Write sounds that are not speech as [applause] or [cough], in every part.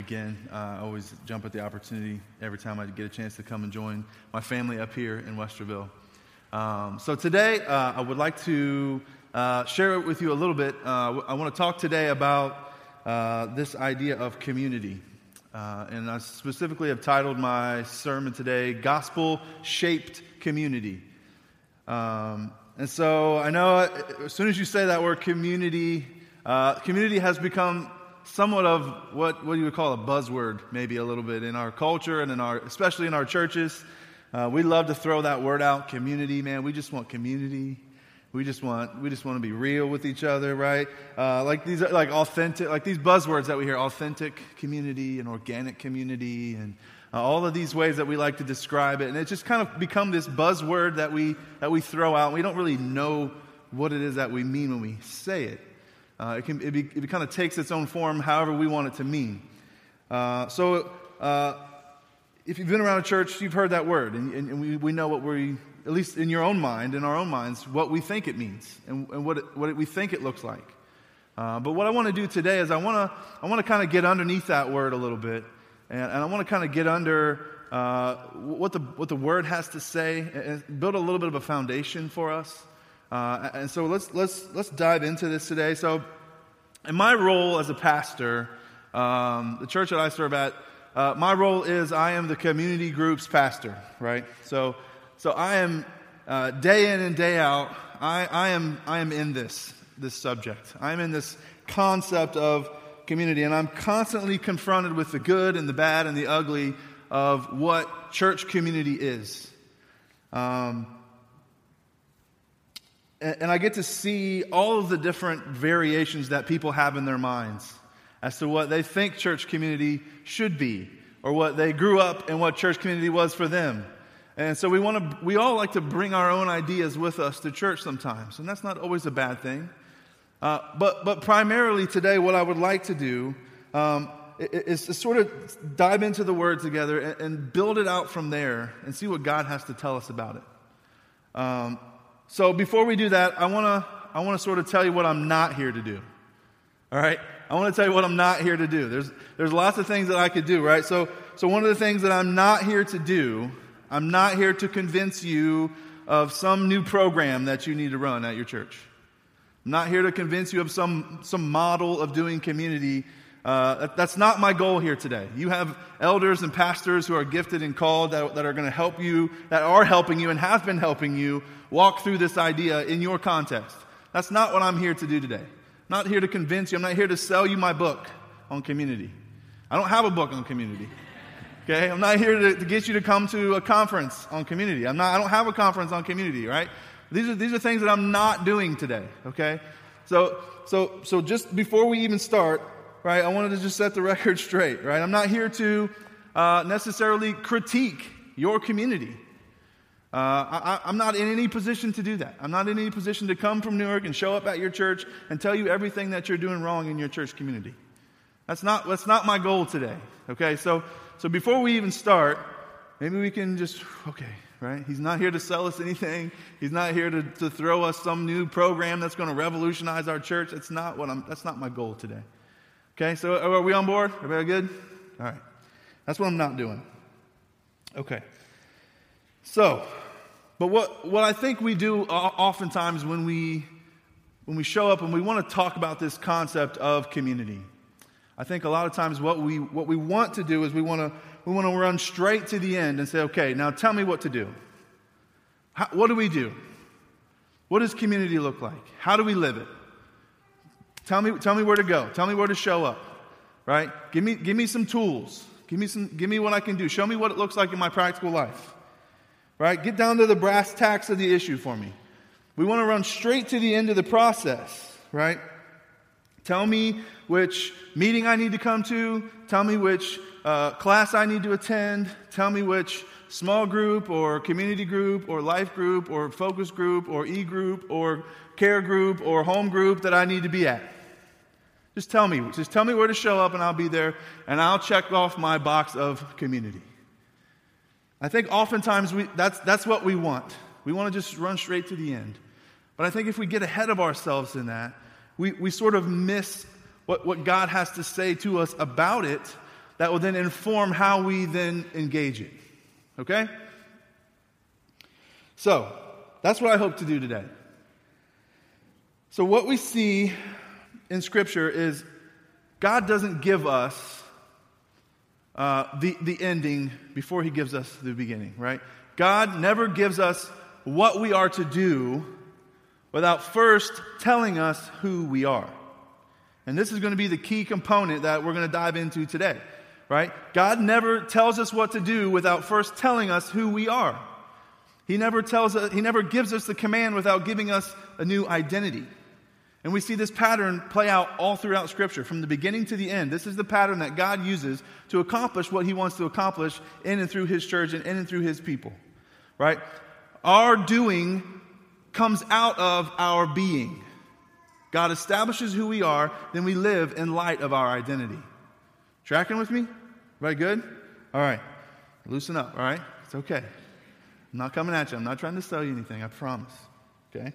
Again, uh, I always jump at the opportunity every time I get a chance to come and join my family up here in Westerville. Um, so today, uh, I would like to uh, share with you a little bit. Uh, I want to talk today about uh, this idea of community. Uh, and I specifically have titled my sermon today, Gospel Shaped Community. Um, and so I know as soon as you say that word community, community has become somewhat of what, what you would call a buzzword, maybe a little bit in our culture and in our, especially in our churches. Uh, we love to throw that word out, community. Man, we just want community. We just want we just want to be real with each other, right? Uh, like these like authentic, like these buzzwords that we hear: authentic community and organic community, and uh, all of these ways that we like to describe it. And it's just kind of become this buzzword that we that we throw out. We don't really know what it is that we mean when we say it. Uh, it, can, it, be, it kind of takes its own form however we want it to mean. Uh, so, uh, if you've been around a church, you've heard that word, and, and, we, we know what we, at least in your own mind, in our own minds, what we think it means and, and what, it, what we think it looks like. Uh, but what I want to do today is I want to I want to kind of get underneath that word a little bit, and, and I want to kind of get under uh, what the what the word has to say and build a little bit of a foundation for us. Uh, and so let's, let's, let's dive into this today. So, in my role as a pastor, um, the church that I serve at, uh, my role is I am the community group's pastor, right? So, so I am uh, day in and day out, I, I, am, I am in this, this subject. I'm in this concept of community, and I'm constantly confronted with the good and the bad and the ugly of what church community is. Um, and I get to see all of the different variations that people have in their minds as to what they think church community should be, or what they grew up and what church community was for them. And so we want to, we all like to bring our own ideas with us to church sometimes, and that's not always a bad thing. Uh, but, but primarily today, what I would like to do um, is to sort of dive into the word together and, and, build it out from there and see what God has to tell us about it. Um, so before we do that, I want to I want to sort of tell you what I'm not here to do. All right? I want to tell you what I'm not here to do. There's there's lots of things that I could do, right? So so one of the things that I'm not here to do, I'm not here to convince you of some new program that you need to run at your church. I'm not here to convince you of some some model of doing community uh, that's not my goal here today. You have elders and pastors who are gifted and called that, that are going to help you, that are helping you and have been helping you walk through this idea in your context. That's not what I'm here to do today. I'm not here to convince you. I'm not here to sell you my book on community. I don't have a book on community. Okay? I'm not here to, to get you to come to a conference on community. I'm not, I don't have a conference on community, right? These are, these are things that I'm not doing today. Okay? So, so, so just before we even start, right? I wanted to just set the record straight, right? I'm not here to uh, necessarily critique your community. Uh, I, am not in any position to do that. I'm not in any position to come from Newark and show up at your church and tell you everything that you're doing wrong in your church community. That's not, that's not my goal today. Okay, so, so before we even start, maybe we can just, okay, right? He's not here to sell us anything. He's not here to, to throw us some new program that's going to revolutionize our church. That's not, what I'm, that's not my goal today. Okay, so oh, are we on board? Everybody good? All right. That's what I'm not doing. Okay. So, but what, what I think we do oftentimes when we, when we show up and we want to talk about this concept of community, I think a lot of times what we, what we want to do is we want to, we want to run straight to the end and say, okay, now tell me what to do. How, what do we do? What does community look like? How do we live it? Tell me, tell me where to go. Tell me where to show up. Right? Give me, give me some tools. Give me, some, give me what I can do. Show me what it looks like in my practical life. Right? Get down to the brass tacks of the issue for me. We want to run straight to the end of the process. Right? Tell me which meeting I need to come to. Tell me which uh, class I need to attend. Tell me which small group or community group or life group or focus group or e group or care group or home group that I need to be at. Just tell me. Just tell me where to show up and I'll be there and I'll check off my box of community. I think oftentimes we, that's, that's what we want. We want to just run straight to the end. But I think if we get ahead of ourselves in that, we, we sort of miss what, what God has to say to us about it that will then inform how we then engage it. Okay? So, that's what I hope to do today. So, what we see in Scripture is God doesn't give us uh, the, the ending before He gives us the beginning, right? God never gives us what we are to do without first telling us who we are. And this is going to be the key component that we're going to dive into today, right? God never tells us what to do without first telling us who we are. He never tells us, he never gives us the command without giving us a new identity. And we see this pattern play out all throughout Scripture, from the beginning to the end. This is the pattern that God uses to accomplish what He wants to accomplish in and through His church and in and through His people. Right? Our doing comes out of our being. God establishes who we are, then we live in light of our identity. Tracking with me? Everybody good? All right. Loosen up, all right? It's okay. I'm not coming at you. I'm not trying to sell you anything, I promise. Okay?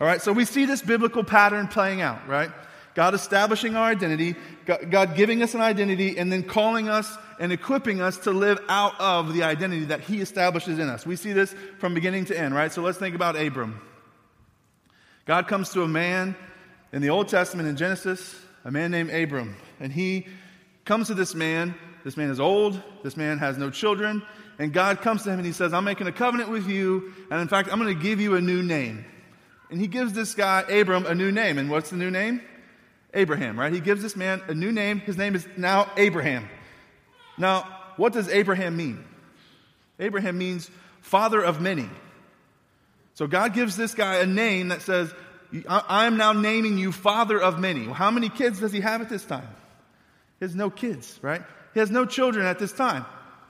All right, so we see this biblical pattern playing out, right? God establishing our identity, God giving us an identity, and then calling us and equipping us to live out of the identity that He establishes in us. We see this from beginning to end, right? So let's think about Abram. God comes to a man in the Old Testament in Genesis, a man named Abram, and he comes to this man. This man is old, this man has no children, and God comes to him and he says, I'm making a covenant with you, and in fact, I'm going to give you a new name. And he gives this guy, Abram, a new name. And what's the new name? Abraham, right? He gives this man a new name. His name is now Abraham. Now, what does Abraham mean? Abraham means father of many. So God gives this guy a name that says, I am now naming you father of many. How many kids does he have at this time? He has no kids, right? He has no children at this time.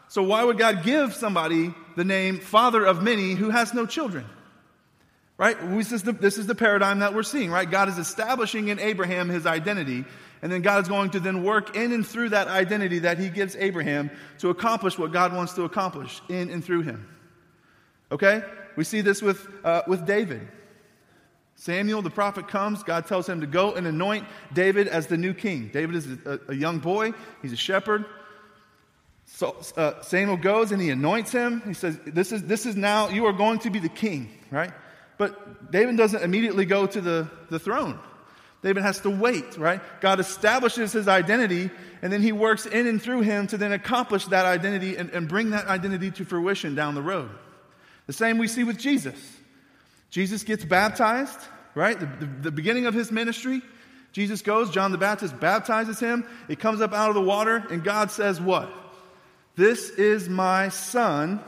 So why would God give somebody the name father of many who has no children? Right? This is, the, this is the paradigm that we're seeing, right? God is establishing in Abraham his identity, and then God is going to then work in and through that identity that he gives Abraham to accomplish what God wants to accomplish in and through him. Okay? We see this with, uh, with David. Samuel, the prophet, comes. God tells him to go and anoint David as the new king. David is a, a young boy, he's a shepherd. So uh, Samuel goes and he anoints him. He says, this is, this is now, you are going to be the king, right? But David doesn't immediately go to the, the throne. David has to wait, right? God establishes his identity, and then he works in and through him to then accomplish that identity and, and bring that identity to fruition down the road. The same we see with Jesus. Jesus gets baptized, right? The, the, the beginning of his ministry. Jesus goes, John the Baptist baptizes him. He comes up out of the water, and God says, What? This is my son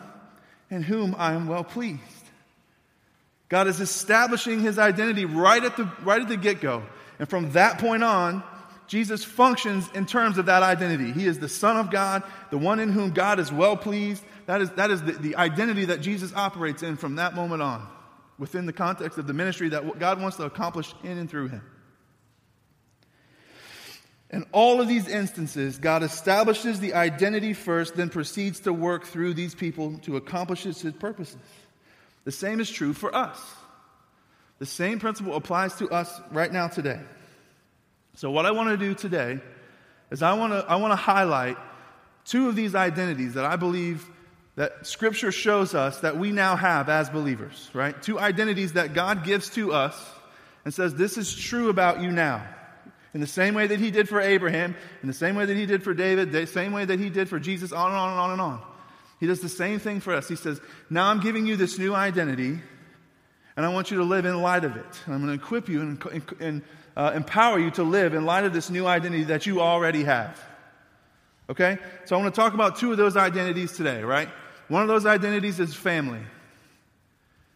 in whom I am well pleased. God is establishing his identity right at the, right at the get go. And from that point on, Jesus functions in terms of that identity. He is the Son of God, the one in whom God is well pleased. That is, that is the, the identity that Jesus operates in from that moment on, within the context of the ministry that God wants to accomplish in and through him. In all of these instances, God establishes the identity first, then proceeds to work through these people to accomplish his purposes. The same is true for us. The same principle applies to us right now today. So, what I want to do today is I want to, I want to highlight two of these identities that I believe that Scripture shows us that we now have as believers, right? Two identities that God gives to us and says, This is true about you now. In the same way that He did for Abraham, in the same way that He did for David, the same way that He did for Jesus, on and on and on and on. He does the same thing for us. He says, Now I'm giving you this new identity, and I want you to live in light of it. And I'm going to equip you and, and uh, empower you to live in light of this new identity that you already have. Okay? So I want to talk about two of those identities today, right? One of those identities is family.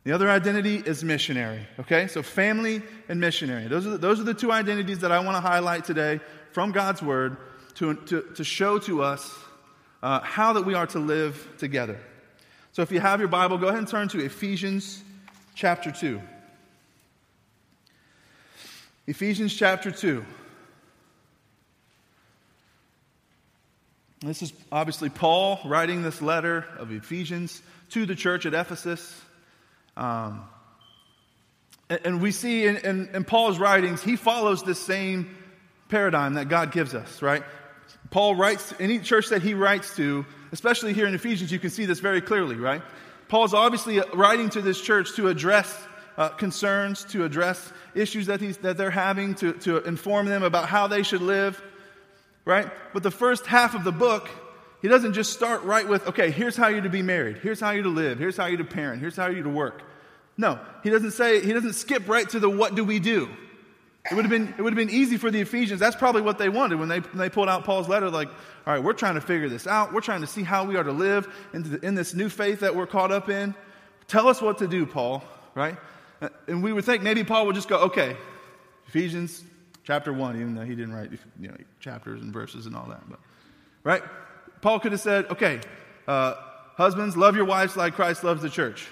The other identity is missionary. Okay? So family and missionary. Those are the, those are the two identities that I want to highlight today from God's Word to, to, to show to us uh, how that we are to live together. So if you have your Bible, go ahead and turn to Ephesians chapter 2. Ephesians chapter 2. This is obviously Paul writing this letter of Ephesians to the church at Ephesus. Um, and, and, we see in, in, in Paul's writings, he follows this same paradigm that God gives us, right? Paul writes, any church that he writes to, especially here in Ephesians, you can see this very clearly, right? Paul's obviously writing to this church to address uh, concerns, to address issues that, he's, that they're having, to, to inform them about how they should live, right? But the first half of the book, he doesn't just start right with, okay, here's how you're to be married, here's how you're to live, here's how you're to parent, here's how you're to work. No, he doesn't say, he doesn't skip right to the what do we do. It would have been, it would have been easy for the Ephesians. That's probably what they wanted when they, when they pulled out Paul's letter, like, all right, we're trying to figure this out. We're trying to see how we are to live in, the, in this new faith that we're caught up in. Tell us what to do, Paul, right? And we would think maybe Paul would just go, okay, Ephesians chapter 1, even though he didn't write you know, chapters and verses and all that. But, right? Paul could have said, okay, uh, husbands, love your wives like Christ loves the church.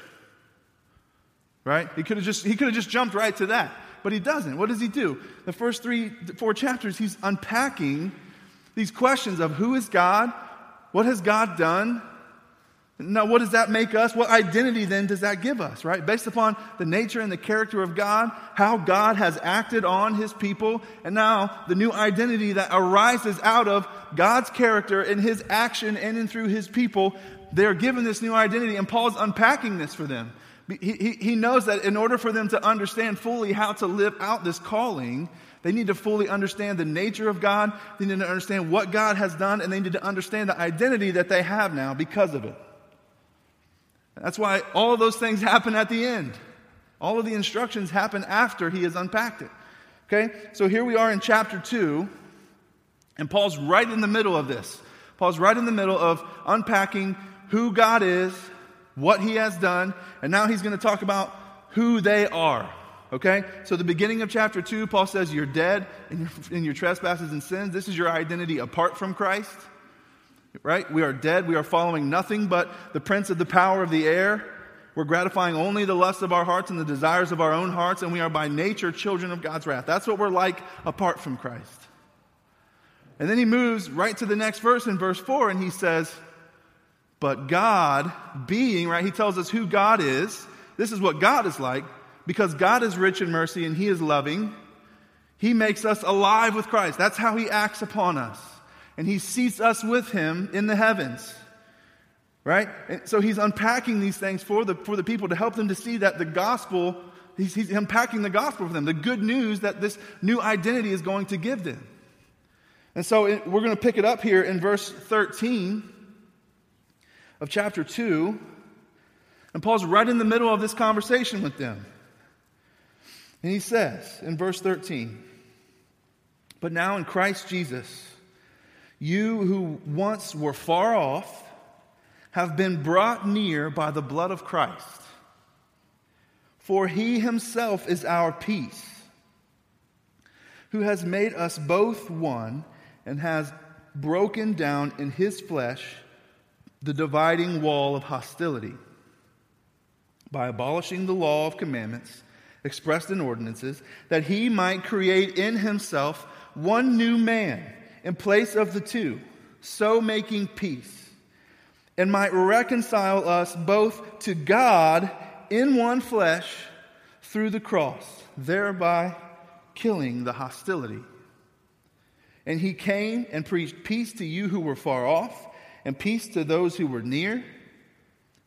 Right? He could have just he could have just jumped right to that. But he doesn't. What does he do? The first three, four chapters, he's unpacking these questions of who is God? What has God done? Now, what does that make us? What identity then does that give us, right? Based upon the nature and the character of God, how God has acted on his people, and now the new identity that arises out of God's character and his action in and through his people. They're given this new identity, and Paul's unpacking this for them. He, he, he knows that in order for them to understand fully how to live out this calling, they need to fully understand the nature of God, they need to understand what God has done, and they need to understand the identity that they have now because of it. That's why all of those things happen at the end. All of the instructions happen after he has unpacked it. Okay? So here we are in chapter 2, and Paul's right in the middle of this. Paul's right in the middle of unpacking who God is, what he has done, and now he's going to talk about who they are. Okay? So, the beginning of chapter 2, Paul says, You're dead in your, in your trespasses and sins. This is your identity apart from Christ right? We are dead. We are following nothing but the prince of the power of the air. We're gratifying only the lusts of our hearts and the desires of our own hearts, and we are by nature children of God's wrath. That's what we're like apart from Christ. And then he moves right to the next verse in verse 4, and he says, But God, being, right, he tells us who God is. This is what God is like. Because God is rich in mercy and he is loving, he makes us alive with Christ. That's how he acts upon us and he seats us with him in the heavens. Right? And so he's unpacking these things for the, for the people to help them to see that the gospel, he's, he's unpacking the gospel for them, the good news that this new identity is going to give them. And so it, we're going to pick it up here in verse 13 of chapter 2. And Paul's right in the middle of this conversation with them. And he says in verse 13, But now in Christ Jesus, you who once were far off have been brought near by the blood of Christ. For he himself is our peace, who has made us both one and has broken down in his flesh the dividing wall of hostility by abolishing the law of commandments expressed in ordinances, that he might create in himself one new man in place of the two, so making peace, and might reconcile us both to God in one flesh through the cross, thereby killing the hostility. And he came and preached peace to you who were far off, and peace to those who were near.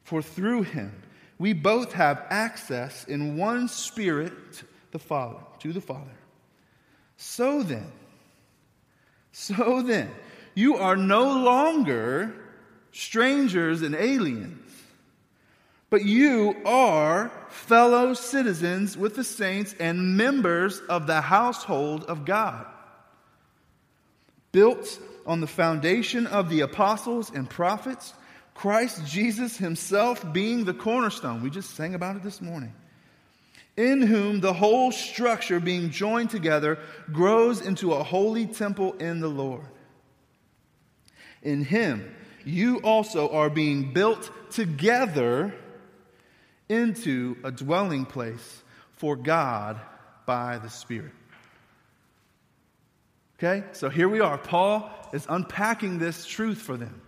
For through him we both have access in one spirit the Father, to the Father. So then, so then, you are no longer strangers and aliens, but you are fellow citizens with the saints and members of the household of God, built on the foundation of the apostles and prophets, Christ Jesus himself being the cornerstone. We just sang about it this morning in whom the whole structure, being joined together, grows into a holy temple in the Lord. In him, you also are being built together into a dwelling place for God by the Spirit. Okay, so here we are. Paul is unpacking this truth for them.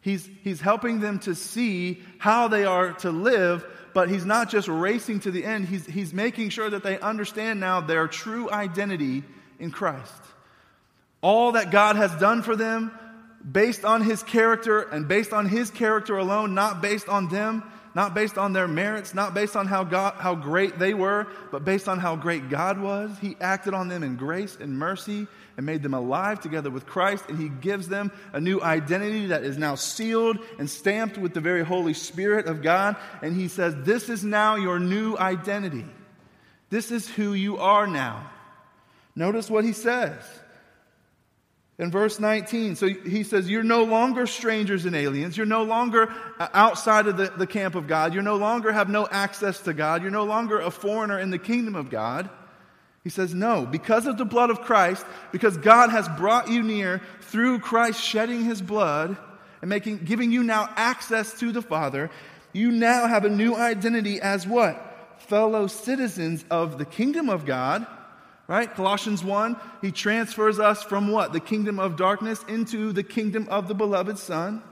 He's, he's helping them to see how they are to live but he's not just racing to the end, he's, he's making sure that they understand now their true identity in Christ. all that God has done for them based on his character and based on his character alone, not based on them, not based on their merits, not based on how, God, how great they were, but based on how great God was. He acted on them in grace and mercy and made them alive together with Christ, and he gives them a new identity that is now sealed and stamped with the very Holy Spirit of God. And he says, This is now your new identity. This is who you are now. Notice what he says in verse 19. So he says, You're no longer strangers and aliens. You're no longer uh, outside of the, the camp of God. You no longer have no access to God. You're no longer a foreigner in the kingdom of God. He says, No, because of the blood of Christ, because God has brought you near through Christ shedding his blood and making, giving you now access to the Father, you now have a new identity as what? Fellow citizens of the kingdom of God right? Colossians 1, he transfers us from what? The kingdom of darkness into the kingdom of the beloved Son.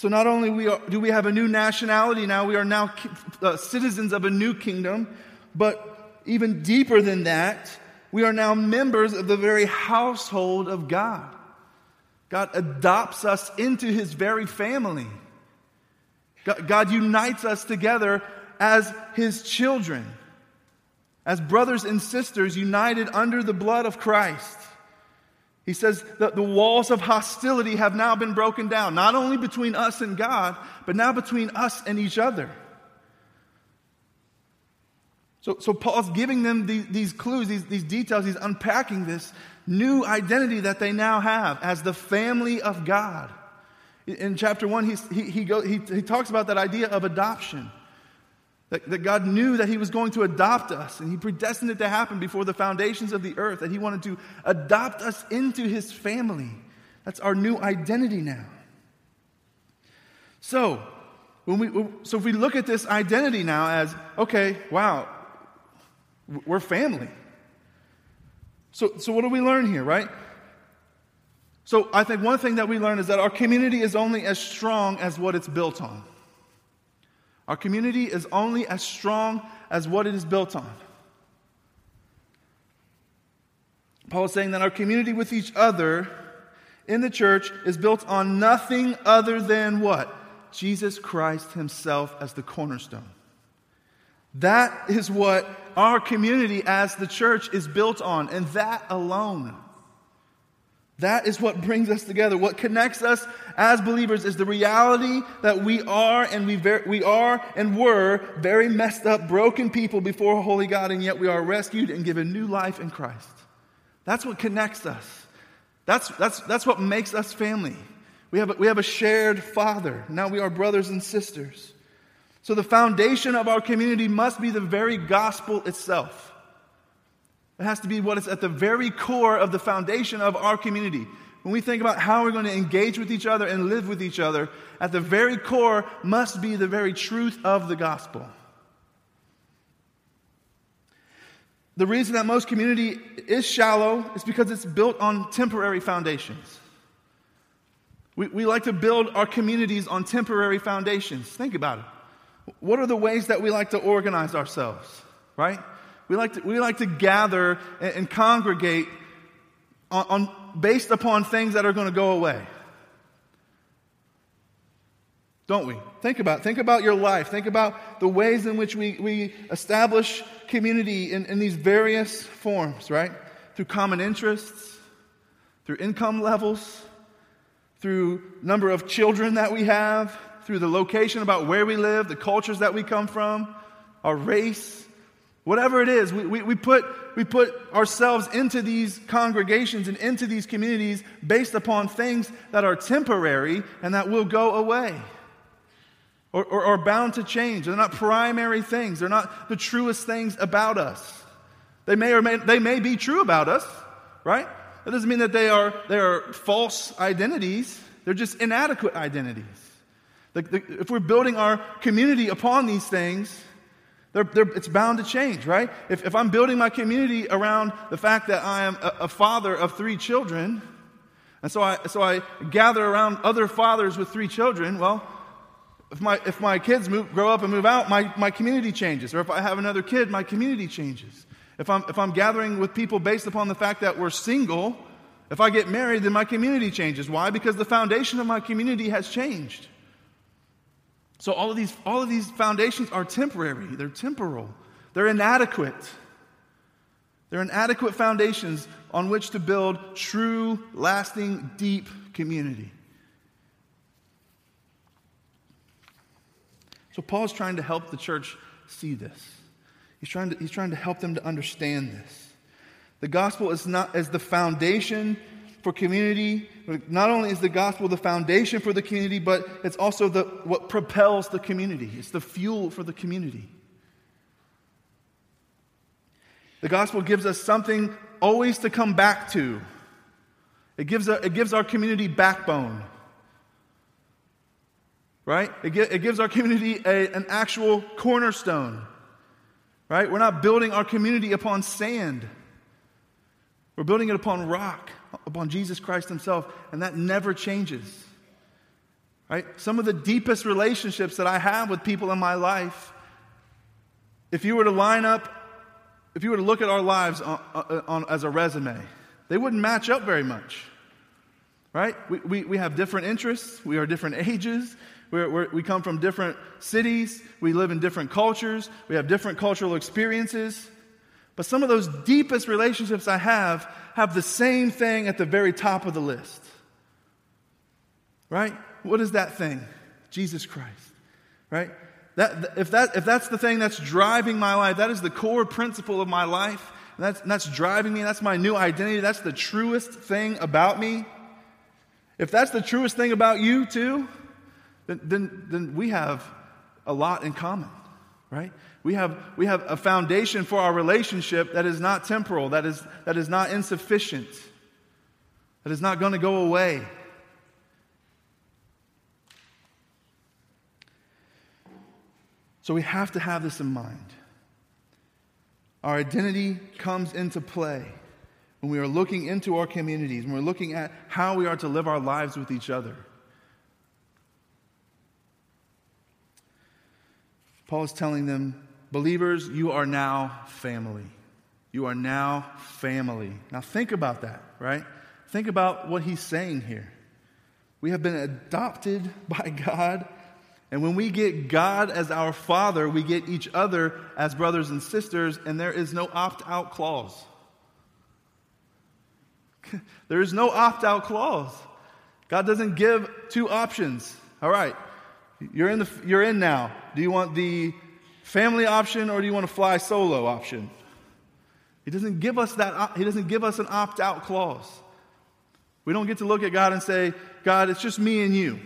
So not only do we have a new nationality now, we are now uh, citizens of a new kingdom, but even deeper than that, we are now members of the very household of God. God adopts us into his very family. God unites us together as his children as brothers and sisters united under the blood of Christ. He says that the walls of hostility have now been broken down, not only between us and God, but now between us and each other. So, so Paul's giving them these, these clues, these, these details. He's unpacking this new identity that they now have as the family of God. In chapter one, he, he, go, he, he talks about that idea of adoption. That, that God knew that He was going to adopt us, and He predestined it to happen before the foundations of the earth, that He wanted to adopt us into His family. That's our new identity now. So, when we, so if we look at this identity now as, okay, wow, we're family. So, so what do we learn here, right? So I think one thing that we learn is that our community is only as strong as what it's built on. Our community is only as strong as what it is built on. Paul is saying that our community with each other in the church is built on nothing other than what? Jesus Christ Himself as the cornerstone. That is what our community as the church is built on, and that alone. That is what brings us together. What connects us as believers is the reality that we are and we, ver- we are and were very messed up, broken people before a holy God, and yet we are rescued and given new life in Christ. That's what connects us. That's, that's, that's what makes us family. We have, a, we have a shared father. Now we are brothers and sisters. So the foundation of our community must be the very gospel itself. It has to be what is at the very core of the foundation of our community. When we think about how we're going to engage with each other and live with each other, at the very core must be the very truth of the gospel. The reason that most community is shallow is because it's built on temporary foundations. We, we like to build our communities on temporary foundations. Think about it. What are the ways that we like to organize ourselves, right? We like to, we like to gather and, and congregate on, on, based upon things that are going to go away. Don't we? Think about, think about your life. Think about the ways in which we, we establish community in, in these various forms, right? Through common interests, through income levels, through number of children that we have, through the location about where we live, the cultures that we come from, our race, Whatever it is, we, we, we, put, we put ourselves into these congregations and into these communities based upon things that are temporary and that will go away or, or, or bound to change. They're not primary things, they're not the truest things about us. They may or may, they may be true about us, right? That doesn't mean that they are, they are false identities, they're just inadequate identities. The, the, if we're building our community upon these things, they're, they're, it's bound to change, right? If, if, I'm building my community around the fact that I am a, a, father of three children, and so I, so I gather around other fathers with three children, well, if my, if my kids move, grow up and move out, my, my community changes. Or if I have another kid, my community changes. If I'm, if I'm gathering with people based upon the fact that we're single, if I get married, then my community changes. Why? Because the foundation of my community has changed. So all of these, all of these foundations are temporary, they're temporal, they're inadequate. They're inadequate foundations on which to build true, lasting, deep community. So Paul's trying to help the church see this. He's trying to, he's trying to help them to understand this. The gospel is not as the foundation for community. Not only is the gospel the foundation for the community, but it's also the, what propels the community. It's the fuel for the community. The gospel gives us something always to come back to. It gives, a, it gives our community backbone. Right? It, it gives our community a, an actual cornerstone. Right? We're not building our community upon sand. We're building it upon rock, upon Jesus Christ Himself, and that never changes. Right? Some of the deepest relationships that I have with people in my life, if you were to line up if you were to look at our lives on, uh, on, as a resume, they wouldn't match up very much. Right? We, we, we have different interests, we are different [laughs] ages, we're, we're, we come from different cities, we live in different cultures, we have different cultural experiences. But some of those deepest relationships I have have the same thing at the very top of the list. Right? What is that thing? Jesus Christ. Right? That, if, that, if that's the thing that's driving my life, that is the core principle of my life, and that's, and that's driving me, that's my new identity, that's the truest thing about me. If that's the truest thing about you too, then, then, then we have a lot in common, right? We have, we have a foundation for our relationship that is not temporal, that is, that is not insufficient, that is not going to go away. So we have to have this in mind. Our identity comes into play when we are looking into our communities, when we're looking at how we are to live our lives with each other. Paul is telling them, believers, you are now family. You are now family. Now think about that, right? Think about what he's saying here. We have been adopted [laughs] by God and when we get God as our Father, we get each other as brothers and sisters, and there is no opt out clause. [laughs] there is no opt out clause. God doesn't give two options. All right, you're in, the, you're in now. Do you want the family option or do you want to fly solo option? He doesn't give us that, he doesn't give us an opt out clause. We don't get to look at God and say, God, it's just me and you,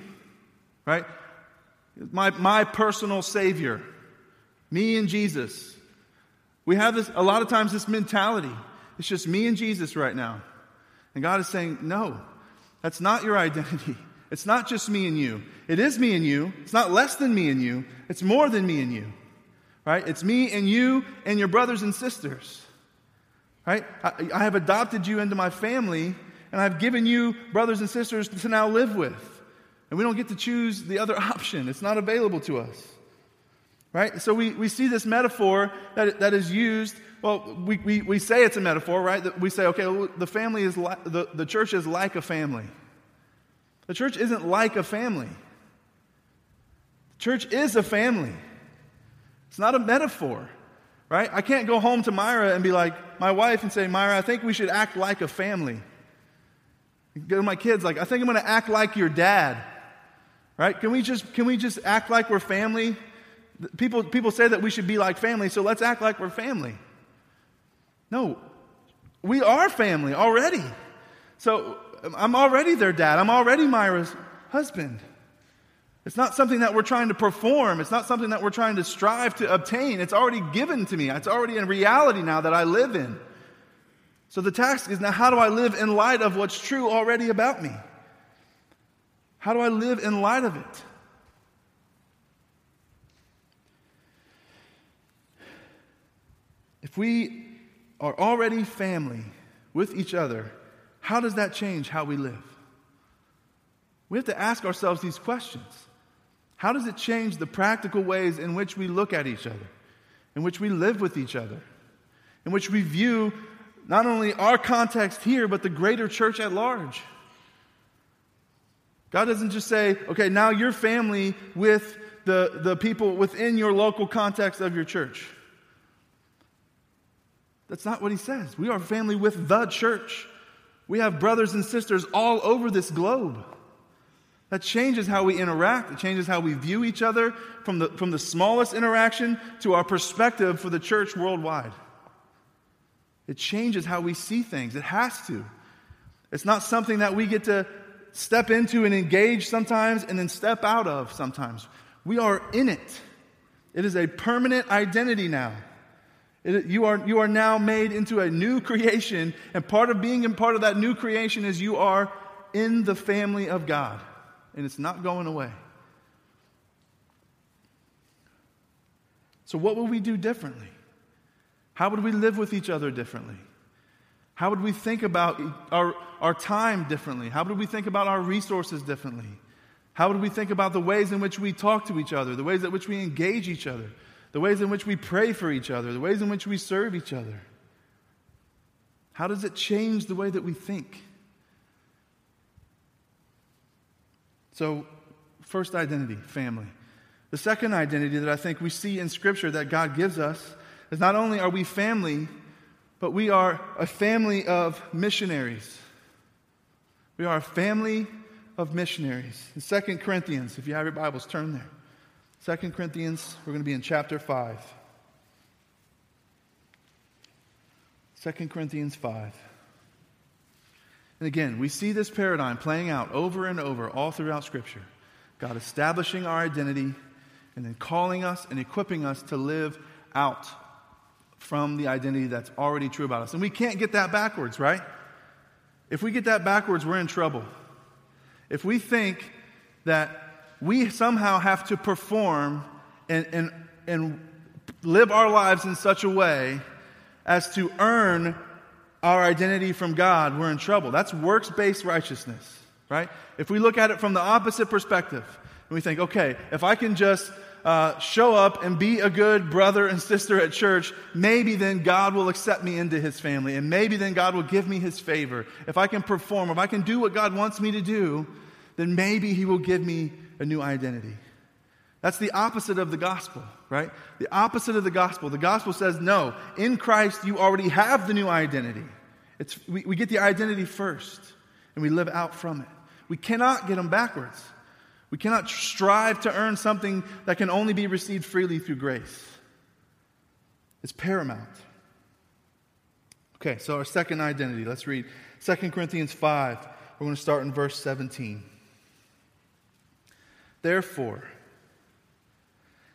right? my, my personal Savior, me and Jesus. We have this, a lot of times, this mentality. It's just me and Jesus right now. And God is saying, no, that's not your [laughs] identity. It's not just me and you. It is me and you. It's not less than me and you. It's more than me and you. Right? It's me and you and your brothers and sisters. Right? I, I have adopted you into my family, and I've given you brothers and sisters to now live with. And we don't get to choose the other [laughs] option, it's not available to us. Right? So we, we see this metaphor that, that is used. Well, we, we, we say it's a metaphor, right? That we say, okay, well, the family is like, the, the church is like a family. The church isn't like a family. The church is a family. It's not a metaphor, right? I can't go home to Myra and be like, my wife, and say, Myra, I think we should act like a family. Go to my kids, like, I think I'm going to act like your dad. Right? Can we just, can we just act like we're family? People, people say that we should be like family, so let's act like we're family. No, we are family already. So I'm already their dad. I'm already Myra's husband. It's not something that we're trying to perform. It's not something that we're trying to strive to obtain. It's already given to me. It's already in reality now that I live in. So the task is now how do I live in light of what's true already about me? How do I live in light of it? If we are already family with each other, how does that change how we live? We have to ask ourselves these questions. How does it change the practical ways in which we look at each other, in which we live with each other, in which we view not only our context here, but the greater church at large. God doesn't just say, okay, now you're family with the, the people within your local context of your church. That's not what he says. We are family with the church. We have brothers and sisters all over this globe. That changes how we interact. It changes how we view each other from the, from the smallest interaction to our perspective for the church worldwide. It changes how we see things. It has to. It's not something that we get to step into and engage sometimes and then step out of sometimes. We are in it. It is a permanent identity now. It, you, are, you are now made into a new creation, and part of being in part of that new creation is you are in the family of God, and it's not going away. So, what would we do differently? How would we live with each other differently? How would we think about our, our time differently? How would we think about our resources differently? How would we think about the ways in which we talk to each other, the ways in which we engage each other, the ways in which we pray for each other, the ways in which we serve each other? How does it change the way that we think? So, first identity, family. The second identity that I think we see in Scripture that God gives us is not only are we family, but we are a family of missionaries. We are a family of missionaries. In 2 Corinthians, if you have your Bibles, turn there. 2 Corinthians, we're going to be in chapter 5. 2 Corinthians 5. And again, we see this paradigm playing out over and over all throughout Scripture. God establishing our identity and then calling us and equipping us to live out from the identity that's already true about us. And we can't get that backwards, right? If we get that backwards, we're in trouble. If we think that we somehow have to perform and, and, and live our lives in such a way as to earn our identity from God, we're in trouble. That's works based righteousness, right? If we look at it from the opposite perspective, and we think, okay, if I can just uh, show up and be a good brother and sister at church, maybe then God will accept me into his family. And maybe then God will give me his favor. If I can perform, if I can do what God wants me to do, then maybe he will give me a new identity. That's the opposite of the gospel, right? The opposite of the gospel. The gospel says, no, in Christ you already have the new identity. It's, we, we get the identity first, and we live out from it. We cannot get them backwards. We cannot strive to earn something that can only be received freely through grace. It's paramount. Okay, so our second identity. Let's read 2 Corinthians 5. We're going to start in verse 17. Therefore,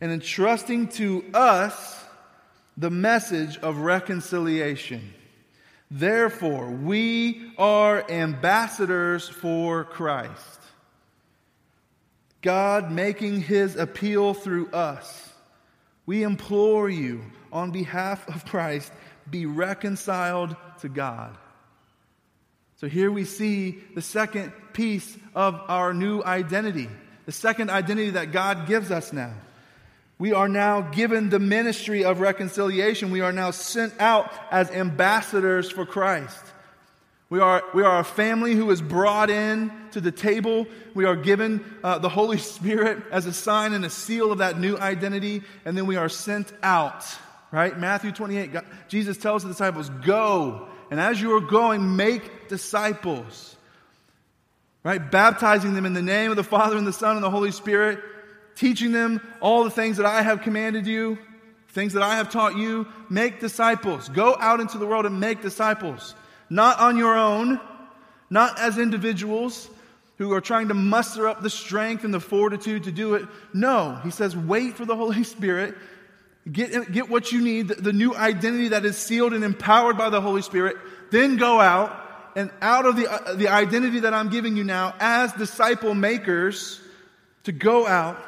and entrusting to us the message of reconciliation. Therefore, we are ambassadors for Christ. God making his appeal through us. We implore you, on behalf of Christ, be reconciled to God. So here we see the second piece of our new identity, the second identity that God gives us now. We are now given the ministry of reconciliation. We are now sent out as ambassadors for Christ. We are, we are a family who is brought in to the table. We are given uh, the Holy [laughs] Spirit as a sign and a seal of that new identity, and then we are sent out. Right? Matthew 28, God, Jesus tells the disciples, Go, and as you are going, make disciples. Right? Baptizing them in the name of the Father and the Son and the Holy Spirit, teaching them all the things that I have commanded you, things that I have taught you. Make disciples. Go out into the world and make disciples not on your own, not as individuals who are trying to muster up the strength and the fortitude to do it. No, he says, wait for the Holy Spirit get, get what you need, the, the new identity that is sealed and empowered by the Holy Spirit, then go out and out of the, uh, the identity that I'm giving you now as disciple makers to go out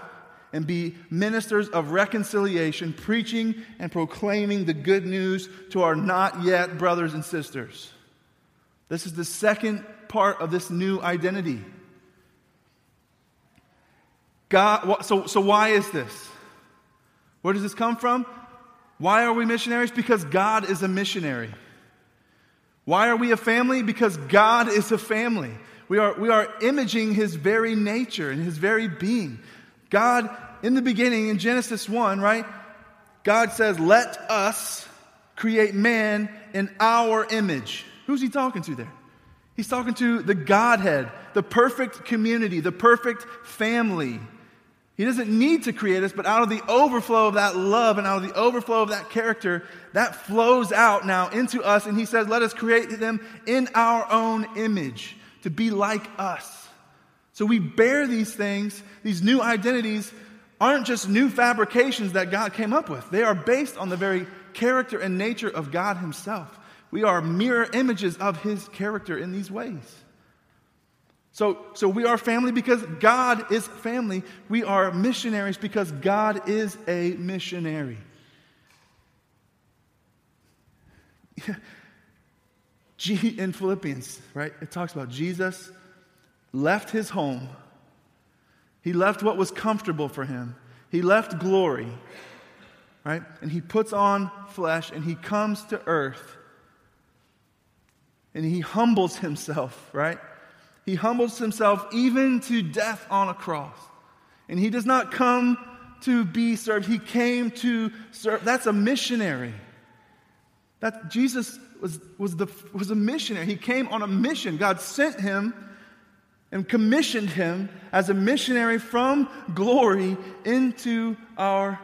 and be ministers of reconciliation, preaching and proclaiming the good news to our not yet brothers and sisters. This is the second part of this new identity. God, so, so why is this? Where does this come from? Why are we missionaries? Because God is a missionary. Why are we a family? Because God is a family. We are, we are imaging his very nature and his very being. God, in the beginning, in Genesis 1, right? God says, Let us create man in our image. Who's he talking to there? He's talking to the Godhead, the perfect community, the perfect family. He doesn't need to create us, but out of the overflow of that love and out of the overflow of that character, that flows out now into us. And he says, let us create them in our own image to be like us. So we bear these things, these new identities aren't just new fabrications that God came up with. They are based on the very character and nature of God Himself. We are mirror images of His character in these ways. So, so we are family because God is family. We are missionaries because God is a missionary. [laughs] In Philippians, right? It talks about Jesus left his home. He left what was comfortable for him. He left glory, right? And he puts on flesh and he comes to earth and he humbles himself, right? He humbles himself even to death on a cross. And he does not come to be served, he came to serve. That's a missionary. That Jesus was, was, the, was a missionary. He came on a mission. God sent him and commissioned him as a missionary from glory into our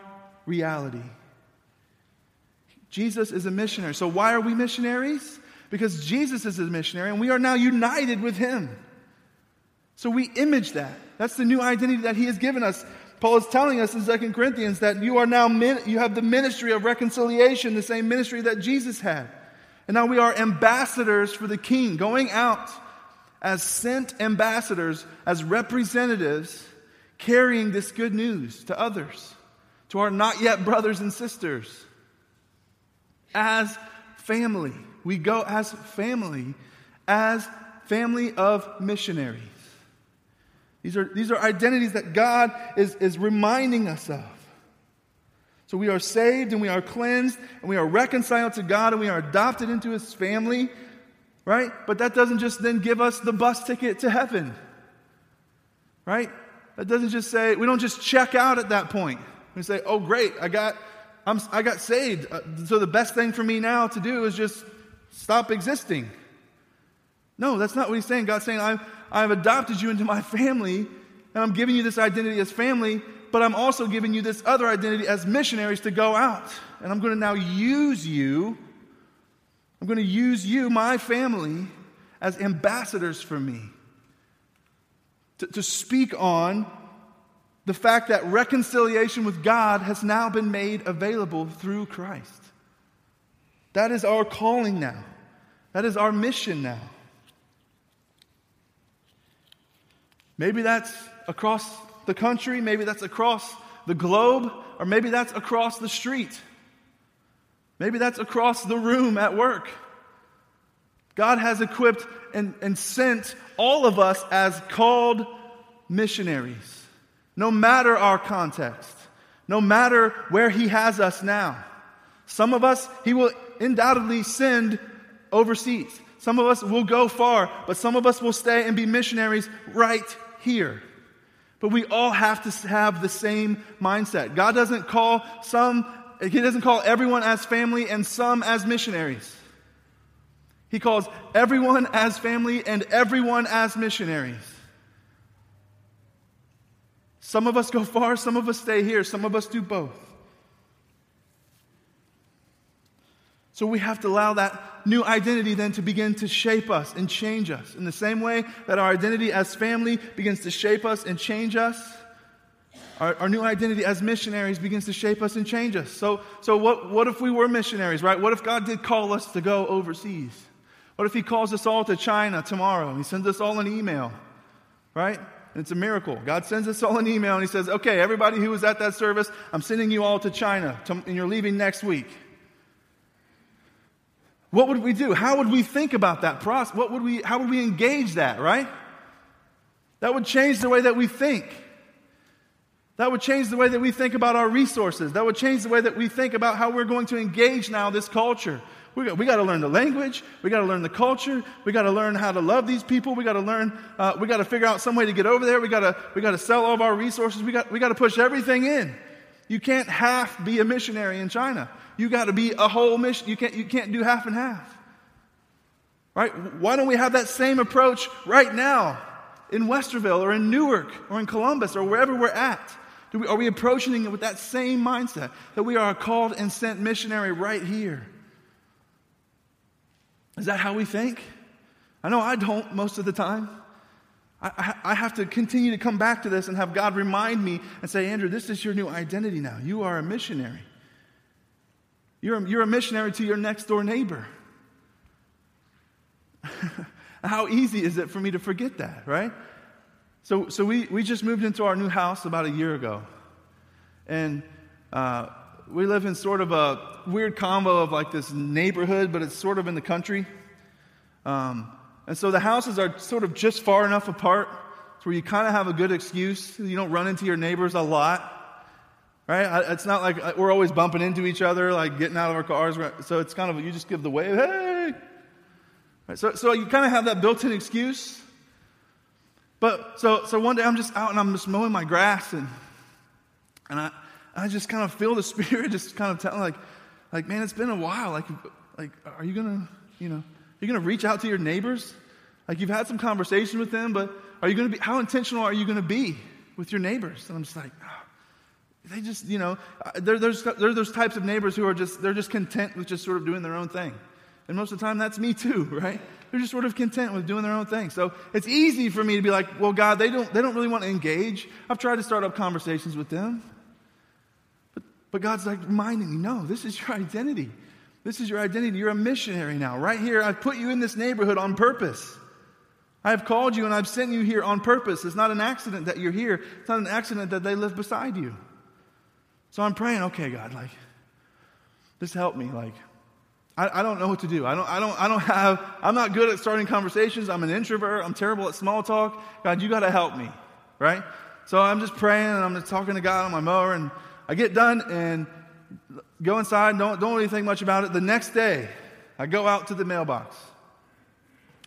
reality. Jesus is a missionary. So, why are we missionaries? Because Jesus is a missionary and we are now united with him. So we image that. That's the new identity that he has given us. Paul is telling us in 2 Corinthians that you are now you have the ministry of reconciliation, the same ministry that Jesus had. And now we are ambassadors for the king, going out as sent ambassadors, as representatives, carrying this good news to others, to our not yet brothers and sisters. As family, we go as family, as family of missionaries. These are, these are identities that God is, is reminding us of. So we are saved and we are cleansed and we are reconciled to God and we are adopted into his family, right? But that doesn't just then give us the bus ticket to heaven, right? That doesn't just say, we don't just check out at that point. We say, oh, great, I got, I'm, I got saved. Uh, so the best thing for me now to do is just stop existing. No, that's not what he's saying. God's saying, I'm, I've adopted you into my family, and I'm giving you this identity as family, but I'm also giving you this other identity as missionaries to go out. And I'm going to now use you. I'm going to use you, my family, as ambassadors for me to, to speak on the fact that reconciliation with God has now been made available through Christ. That is our calling now. That is our mission now. Maybe that's across the country, maybe that's across the globe, or maybe that's across the street. Maybe that's across the room at work. God has equipped and, and sent all of us as called missionaries, no matter our context, no matter where He has us now. Some of us, He will undoubtedly send overseas. Some of us will go far, but some of us will stay and be missionaries right here. But we all have to have the same mindset. God doesn't call some, He doesn't call everyone as family and some as missionaries. He calls everyone as family and everyone as missionaries. Some of us go far, some of us stay here, some of us do both. So we have to allow that new identity then to begin to shape us and change us. In the same way that our identity as family begins to shape us and change us, our, our, new identity as missionaries begins to shape us and change us. So, so what, what if we were missionaries, right? What if God did call us to go overseas? What if He calls us all to China tomorrow? He sends us all an email, right? And it's a miracle. God sends us all an email and He says, okay, everybody who was at that service, I'm sending you all to China, to, and you're leaving next week. What would we do? How would we think about that process? What would we, how would we engage that, right? That would change the way that we think. That would change the way that we think about our resources. That would change the way that we think about how we're going to engage now this culture. We got, we got to learn the language. We got to learn the culture. We got to learn how to love these people. We got to learn, uh, we got to figure out some way to get over there. We got to, we got to sell all of our resources. We got, we got to push everything in. You can't half be a missionary in China. You got to be a whole mission. You can't, you can't do half and half. Right? Why don't we have that same approach right now in Westerville or in Newark or in Columbus or wherever we're at? We, are we approaching it with that same mindset that we are a called and sent missionary right here? Is that how we think? I know I don't most of the time. I, I, have to continue to come back to this and have God remind me and say, Andrew, this is your new identity now. You are a missionary. You're you're a missionary to your next door neighbor. [laughs] How easy is it for me to forget that, right? So, so we, we just moved into our new house about a year ago. And uh, we live in sort of a weird combo of like this neighborhood, but it's sort of in the country. Um, and so the houses are sort of just far enough apart where you kind of have a good excuse. You don't run into your neighbors a lot. Right? It's not like uh, we're always bumping into each other, like getting out of our cars. So it's kind of, you just give the wave, hey. Right? So, so you kind of have that built in excuse. But so, so one day I'm just out and I'm just mowing my grass and, and I, I just kind of feel the [laughs] spirit just kind of telling like, like, man, it's been a while. Like, like, are you to, you know, are you going to reach out to your neighbors? Like you've had some conversation with them, but are you to be, how intentional are you to be with your neighbors? And I'm just like, oh, they just, you know, there, there's, there those types of neighbors who are just, they're just content with just sort of doing their own thing. And most of the time, that's me too, [laughs] right? They're just sort of content with doing their own thing. So it's easy for me to be like, well, God, they don't, they don't really want to engage. I've tried to start up conversations with them. But, but God's like reminding me, no, this is your identity. This is your identity. You're a missionary now. Right here, I've put you in this neighborhood on purpose. I have called you and I've sent you here on purpose. It's not an accident that you're here, it's not an accident that they live beside you. So I'm praying, okay, God, like, just help me. Like, I, I, don't know what to do. I don't, I, don't, I don't have, I'm not good at starting conversations. I'm an introvert. I'm terrible at small talk. God, you got to help me, right? So I'm just praying and I'm just talking to God on my mower and I get done and go inside, don't, don't really think much about it. The next day, I go out to the mailbox.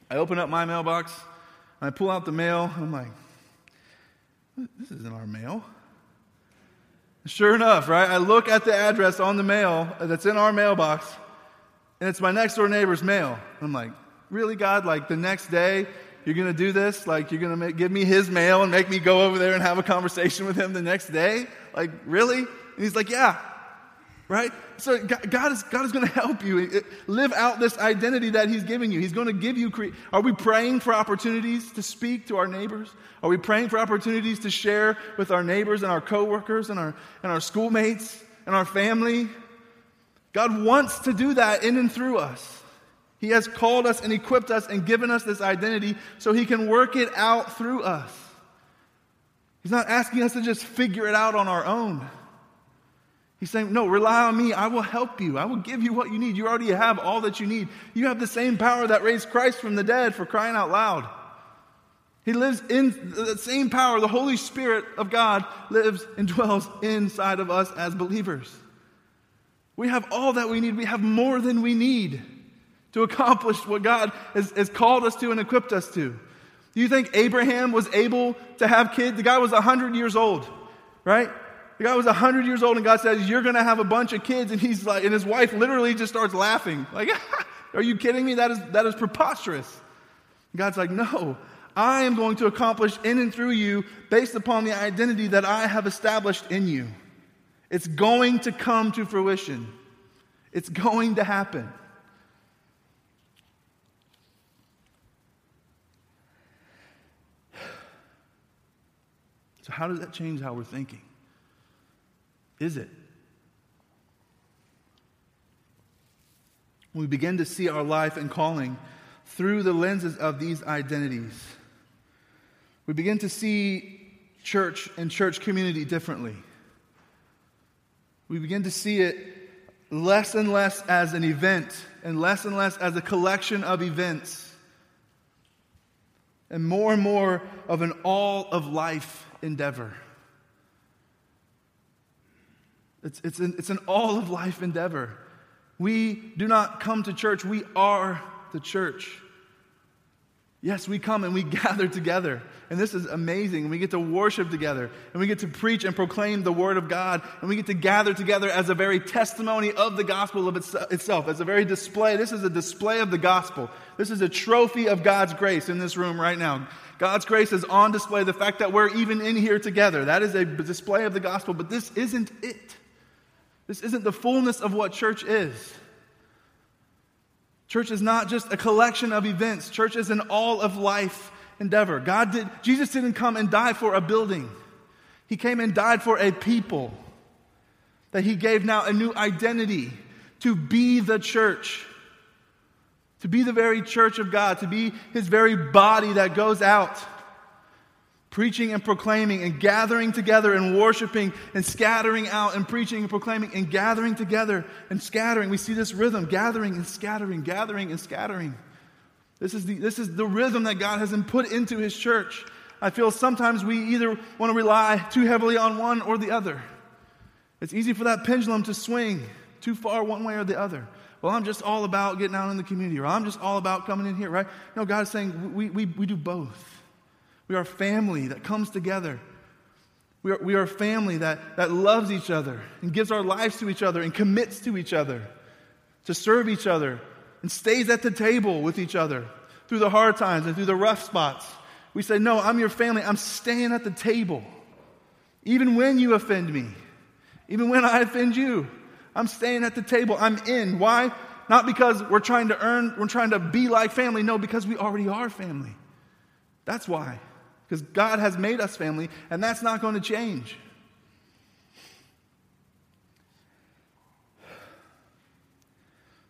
I open up my mailbox and I pull out the mail. I'm like, this isn't our mail. Sure enough, right? I look at the address on the mail that's in our mailbox, and it's my next door neighbor's mail. I'm like, really, God? Like the next day, you're going to do this? Like you're going to give me his mail and make me go over there and have a conversation with him the next day? Like, really? And he's like, yeah, right? So God is, God is going to help you eh, live out this identity that He's giving you. He's going to give you. Cre- Are we praying for opportunities to speak to our neighbors? Are we praying for opportunities to share with our neighbors and our coworkers and our and our schoolmates and our family? God wants to do that in and through us. He has called us and equipped us and given us this identity so He can work it out through us. He's not asking us to just figure it out on our own. He's saying, No, rely on me. I will help you. I will give you what you need. You already have all that you need. You have the same power that raised Christ from the dead for crying out loud. He lives in the same power. The Holy Spirit of God lives and dwells inside of us as believers. We have all that we need. We have more than we need to accomplish what God has, has called us to and equipped us to. Do you think Abraham was able to have kids? The guy was 100 years old, right? The guy was 100 years old, and God says, You're going to have a bunch of kids. And he's like, and his wife literally just starts laughing. Like, [laughs] are you kidding me? That is, that is preposterous. And God's like, No, I am going to accomplish in and through you based upon the identity that I have established in you. It's going to come to fruition, it's going to happen. So, how does that change how we're thinking? is it? We begin to see our life and calling through the lenses of these identities. We begin to see church and church community differently. We begin to see it less and less as an event and less and less as a collection of events and more and more of an all of life endeavor. It's, it's, an, it's an all of life endeavor. We do not come to church, we are the church. Yes, we come and we [laughs] gather together. And this is amazing. We get to worship together. And we get to preach and proclaim the Word of God. And we get to gather together as a very testimony of the gospel of itself, as a very display. This is a display of the gospel. This is a trophy of God's grace in this room right now. God's grace is on display. The fact that we're even in here together, that is a display of the gospel. But this isn't it. This isn't the fullness of what church is. Church is not just a collection of events. Church is an all of life endeavor. God did Jesus didn't come and die for a building. He came and died for a people that he gave now a new identity to be the church. To be the very church of God, to be his very body that goes out preaching and proclaiming and gathering together and worshiping and scattering out and preaching and proclaiming and gathering together and scattering. We see this rhythm gathering and scattering, gathering and scattering. This is the, this is the rhythm that God has put into His church. I feel sometimes we either want to rely too heavily on one or the other. It's easy for that pendulum to swing too far one way or the other. Well, I'm just all about getting out in the community, or I'm just all about coming in here, right? No, God is saying we, we, we do both. We are a family that comes together. We are, we are a family that, that loves each other and gives our lives to each other and commits to each other to serve each other and stays at the table with each other through the hard times and through the rough spots. We say, No, I'm your family. I'm staying at the table. Even when you offend me, even when I offend you, I'm staying at the table. I'm in. Why? Not because we're trying to earn, we're trying to be like family. No, because we already are family. That's why. Because God has made us family, and that's not going to change.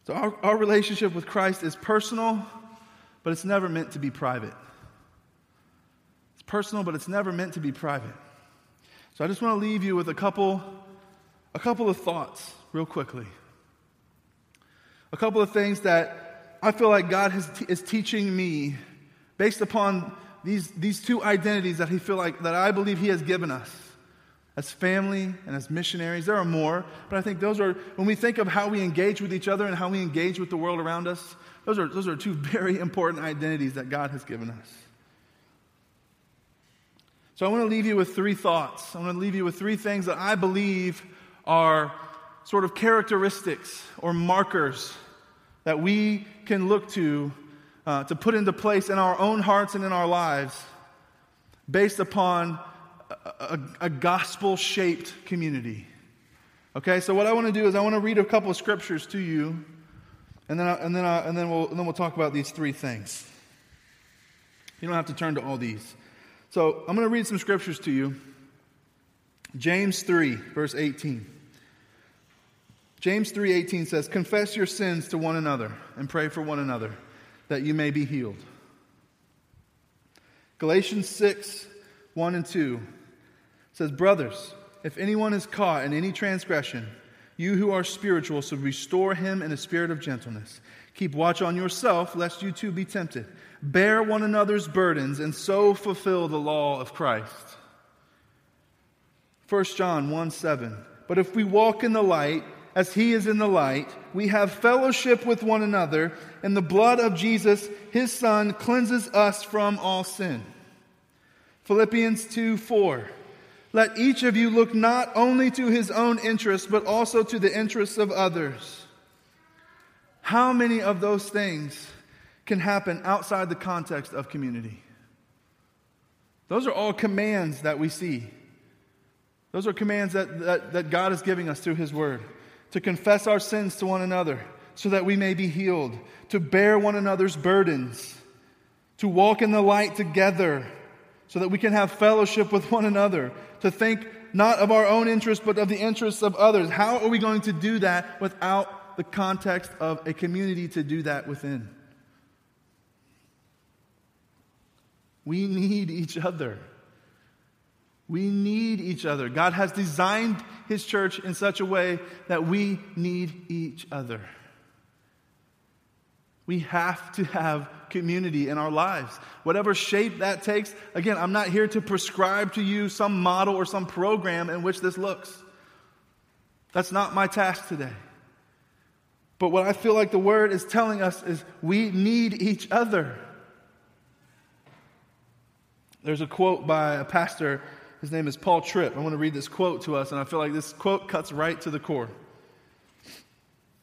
So, our, our relationship with Christ is personal, but it's never meant to be private. It's personal, but it's never meant to be private. So, I just want to leave you with a couple, a couple of thoughts, real quickly. A couple of things that I feel like God has, is teaching me based upon these, these two identities that he feel like that I believe he has given us as family and as missionaries. There are more, but I think those are when we think of how we engage with each other and how we engage with the world around us, those are, those are two [laughs] very important identities that God has given us. So I want to leave you with three thoughts. I want to leave you with three things that I believe are sort of characteristics or markers that we can look to uh, to put into place in our own hearts and in our lives based upon a, a, gospel shaped community. Okay, so what I want to do is I want to read a couple of scriptures to you, and then, I, and, then I, and, then we'll, and then we'll talk about these three things. You don't have to turn to all these. So I'm going to read some scriptures to you. James 3, verse 18. James 3:18 says, "Confess your sins to one another and pray for one another that you may be healed. Galatians 6 1 and 2 says, Brothers, if anyone is caught in any transgression, you who are spiritual should restore him in a spirit of gentleness. Keep watch on yourself, lest you too be tempted. Bear one another's burdens, and so fulfill the law of Christ. 1 John 1 7. But if we walk in the light, as he is in the light, we have fellowship with one another, and the blood of Jesus, his son, cleanses us from all sin. Philippians 2 4. Let each of you look not only to his own interests, but also to the interests of others. How many of those things can happen outside the context of community? Those are all commands that we see. Those are commands that, that, that God is giving us through his word to confess our sins to one another so that we may be healed, to bear one another's burdens, to walk in the light together, so that we can have fellowship with one another, to think not of our own interests, but of the interests of others. How are we going to do that without the context of a community to do that within? We need each other. We need each other. God has designed His church in such a way that we need each other. We have to have community in our lives, whatever shape that takes. Again, I'm not here to prescribe to you some model or some program in which this looks. That's not my task today. But what I feel like the word is telling us is we need each other. There's a quote by a pastor his name is Paul Tripp. I want to read this quote to us, and I feel like this quote cuts right to the core.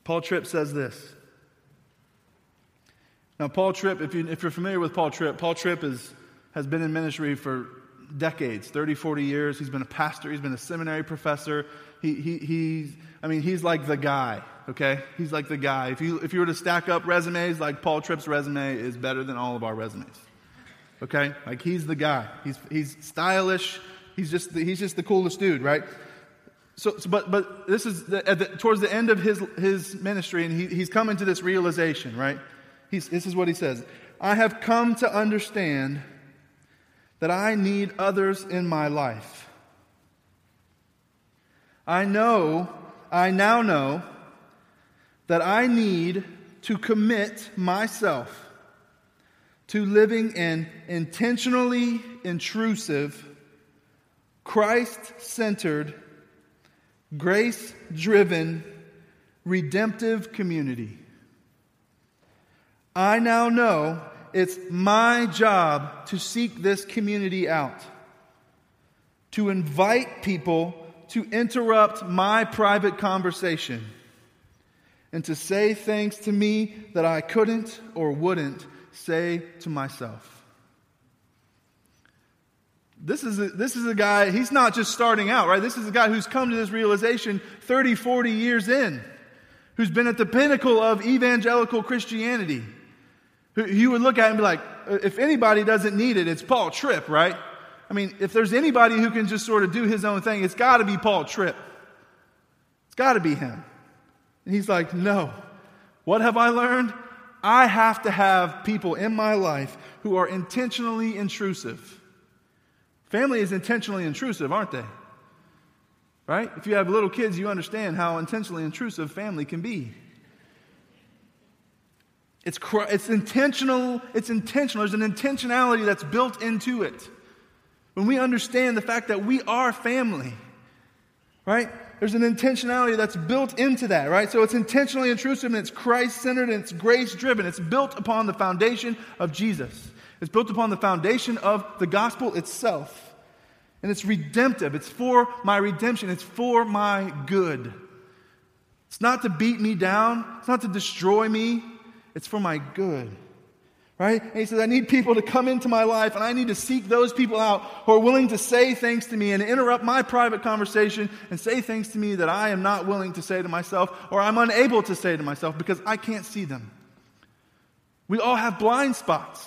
Paul Tripp says this. Now, Paul Tripp, if, you, if you're familiar with Paul Tripp, Paul Tripp is, has been in ministry for decades 30, 40 years. He's been a pastor, he's been a seminary professor. He, he, he's, I mean, he's like the guy, okay? He's like the guy. If you, if you were to stack up resumes, like Paul Tripp's resume is better than all of our resumes, okay? Like, he's the guy. He's, he's stylish, He's just the, he's just the coolest dude, right? So, so but, but this is the, the, towards the end of his, his ministry, and he, he's coming to this realization, right? He's, this is what he says I have come to understand that I need others in my life. I know, I now know, that I need to commit myself to living an intentionally intrusive Christ centered, grace driven, redemptive community. I now know it's my job to seek this community out, to invite people to interrupt my private conversation, and to say things to me that I couldn't or wouldn't say to myself. This is, a, this is a guy, he's not just starting out, right? This is a guy who's come to this realization 30, 40 years in, who's been at the pinnacle of evangelical Christianity. You would look at him and be like, uh, if anybody doesn't need it, it's Paul Tripp, right? I mean, if there's anybody who can just sort of do his own thing, it's got to be Paul Tripp. It's got to be him. And he's like, no. What have I learned? I have to have people in my life who are intentionally intrusive Family is intentionally intrusive, aren't they? Right? If you have little kids, you understand how intentionally intrusive family can be. It's, it's intentional, it's intentional. There's an intentionality that's built into it. When we understand the fact that we are family, right? There's an intentionality that's built into that, right? So it's intentionally intrusive and it's Christ centered and it's grace driven. It's built upon the foundation of Jesus. It's built upon the foundation of the gospel itself. And it's redemptive. It's for my redemption. It's for my good. It's not to beat me down. It's not to destroy me. It's for my good. Right? And he says, I need people to come into my life and I need to seek those people out who are willing to say things to me and interrupt my private conversation and say things to me that I am not willing to say to myself or I'm unable to say to myself because I can't see them. We all have blind spots.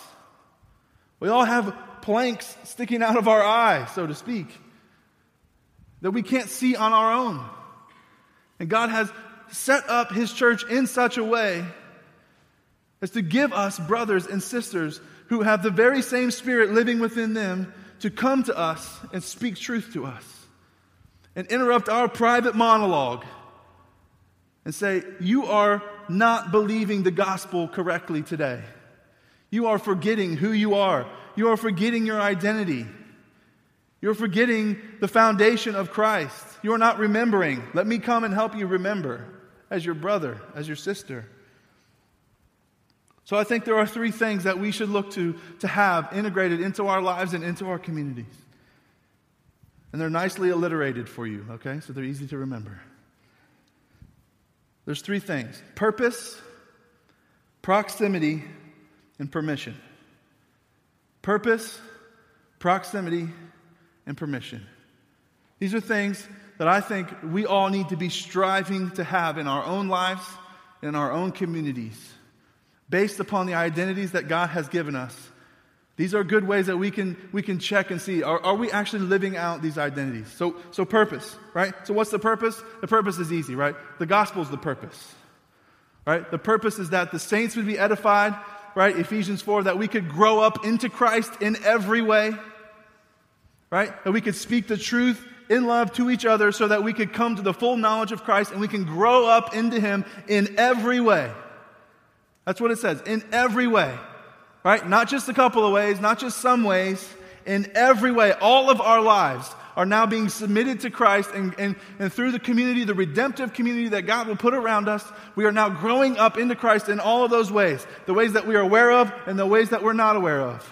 We all have planks sticking out of our eye, so to speak, that we can't see on our own. And God has set up His church in such a way as to give us brothers and sisters who have the very same Spirit living within them to come to us and speak truth to us and interrupt our private monologue and say, You are not believing the gospel correctly today. You are forgetting who you are. You are forgetting your identity. You're forgetting the foundation of Christ. You are not remembering. Let me come and help you remember as your brother, as your sister. So I think there are three things that we should look to to have integrated into our lives and into our communities. And they're nicely alliterated for you, okay? So they're easy to remember. There's three things purpose, proximity, and permission. Purpose, proximity, and permission. These are things that I think we all need to be striving to have in our own lives, in our own communities, based upon the identities that God has given us These are good ways that we can, we can check and see are, are we actually living out these identities? So, so, purpose, right? So, what's the purpose? The purpose is easy, right? The gospel is the purpose, right? The purpose is that the saints would be edified, right? Ephesians 4, that we could grow up into Christ in every way, right? That we could speak the truth in love to each other so that we could come to the full knowledge of Christ and we can grow up into Him in every way. That's what it says, in every way right? Not just a couple of ways, not just some ways, in every way, all of our lives are now being submitted to Christ, and, and, and through the community, the redemptive community that God will put around us, we are now growing up into Christ in all of those ways the ways that we are aware of and the ways that we're not aware of.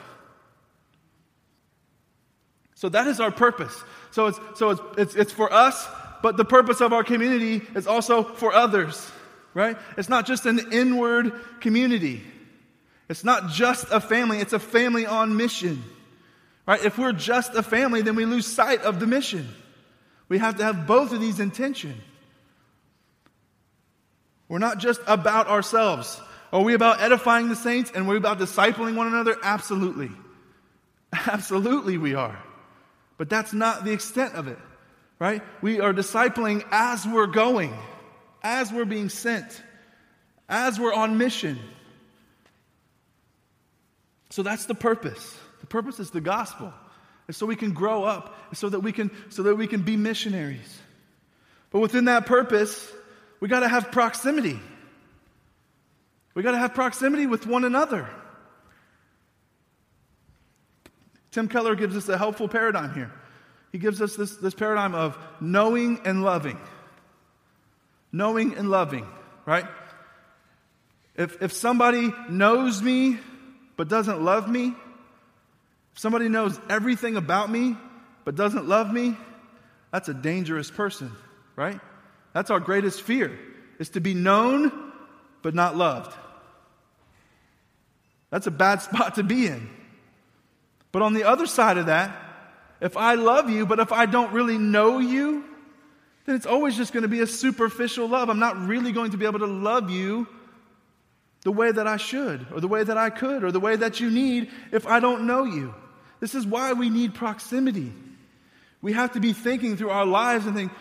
So that is our purpose. So it's, so it's, it's, it's for us, but the purpose of our community is also for others, right? It's not just an inward community. It's not just a family, it's a family on mission. Right? If we're just a family, then we lose sight of the mission. We have to have both of these in tension. We're not just about ourselves. Are we about edifying the saints and we're about discipling one another? Absolutely. Absolutely, we are. But that's not the extent of it, right? We are discipling as we're going, as we're being sent, as we're on mission. So that's the purpose. The purpose is the gospel. It's so we can grow up, so that we can, so that we can be missionaries. But within that purpose, we got to have proximity. We got to have proximity with one another. Tim Keller gives us a helpful paradigm here. He gives us this, this paradigm of knowing and loving. Knowing and loving, right? If, if somebody knows me but doesn't love me, if somebody knows everything about me but doesn't love me, that's a dangerous person, right? That's our greatest fear, is to be known but not loved. That's a bad [laughs] spot to be in. But on the other side of that, if I love you, but if I don't really know you, then it's always just going to be a superficial love. I'm not really going to be able to love you the way that I should, or the way that I could, or the way that you need if I don't know you. This is why we need proximity. We have to be thinking through our lives and think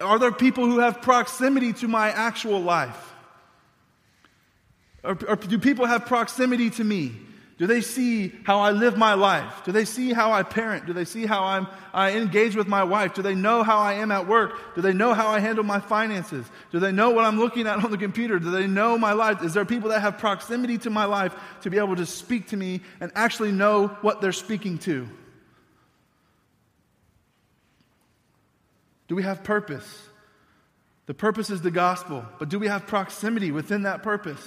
are there people who have proximity to my actual life? Or, or do people have proximity to me? Do they see how I live my life? Do they see how I parent? Do they see how I'm, I engage with my wife? Do they know how I am at work? Do they know how I handle my finances? Do they know what I'm looking at on the computer? Do they know my life? Is there people that have proximity to my life to be able to speak to me and actually know what they're speaking to? Do we have purpose? The purpose is the gospel, but do we have proximity within that purpose?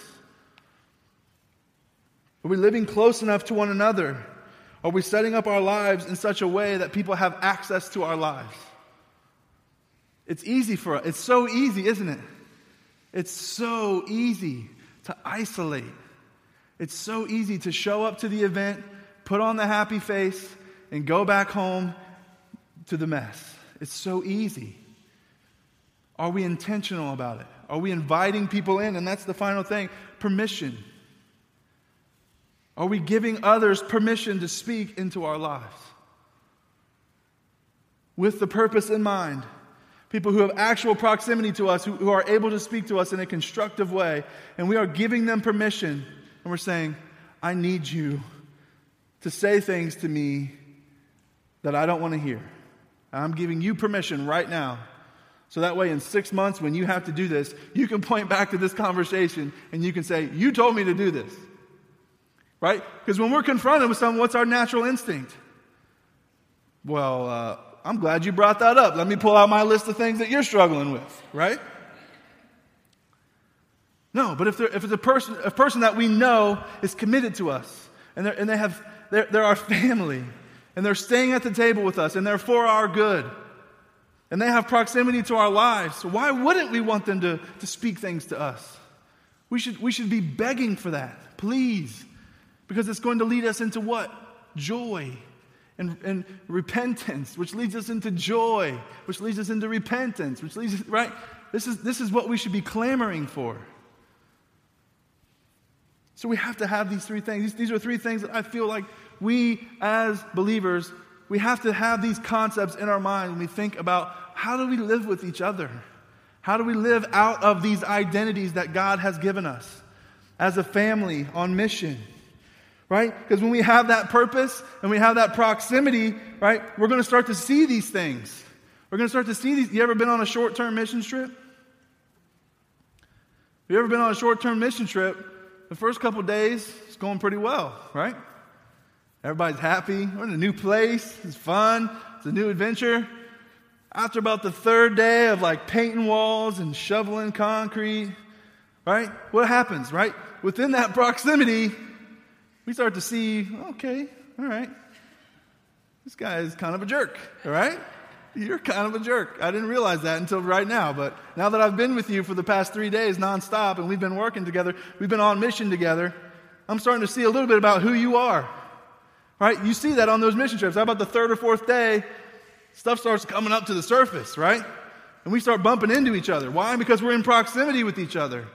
Are we living close enough to one another? Are we setting up our lives in such a way that people have access to our lives? It's easy for us. It's so easy, isn't it? It's so easy to isolate. It's so easy to show up to the event, put on the happy face, and go back home to the mess. It's so easy. Are we intentional about it? Are we inviting people in? And that's the final thing permission. Are we giving others permission to speak into our lives? With the purpose in mind. People who have actual proximity to us, who, who are able to speak to us in a constructive way, and we are giving them permission, and we're saying, I need you to say things to me that I don't want to hear. I'm giving you permission right now. So that way, in six months, when you have to do this, you can point back to this conversation and you can say, You told me to do this right? Because when we're confronted with something, what's our natural instinct? Well, uh, I'm glad you brought that up. Let me pull out my list of things that you're struggling with, right? No, but if, if it's a person, a person that we know is committed to us, and, and they have, they're, they're our family, and they're staying at the table with us, and they're for our good, and they have proximity to our lives, so why wouldn't we want them to, to speak things to us? We should, we should be begging for that. Please, because it's going to lead us into what? Joy and, and repentance, which leads us into joy, which leads us into repentance, which leads us, right? This is, this is what we should be clamoring for. So we have to have these three things. These, these are three things that I feel like we as believers, we have to have these concepts in our mind when we think about how do we live with each other? How do we live out of these identities that God has given us as a family on mission? Right? Because when we have that purpose and we have that proximity, right, we're going to start to see these things. We're going to start to see these. You ever been on a short term mission trip? You ever been on a short term mission trip? The first couple days, it's going pretty well, right? Everybody's happy. We're in a new place. It's fun. It's a new adventure. After about the third day of like painting walls and shoveling concrete, right? What happens, right? Within that proximity, we start to see, okay, all right, this guy is kind of a jerk, all right? You're kind of a jerk. I didn't realize that until right now, but now that I've been with you for the past three days nonstop and we've been working together, we've been on mission together, I'm starting to see a little bit about who you are. Right? You see that on those mission trips. How about the third or fourth day? Stuff starts coming up to the surface, right? And we start bumping into each other. Why? Because we're in proximity with each other,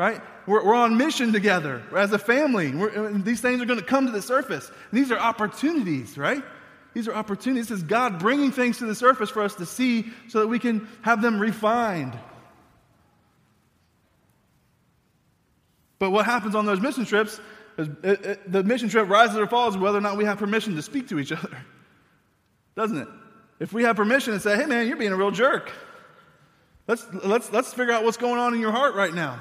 right? We're, we're on mission together as a family. these things are going to come to the surface. These are opportunities, right? These are opportunities. This is God bringing things to the surface for us to see so that we can have them refined. But what happens on those mission trips it, it, the mission trip rises or falls whether or not we have permission to speak to each [laughs] other. Doesn't it? If we have permission and say, hey man, you're being a real jerk. Let's, let's, let's figure out what's going on in your heart right now.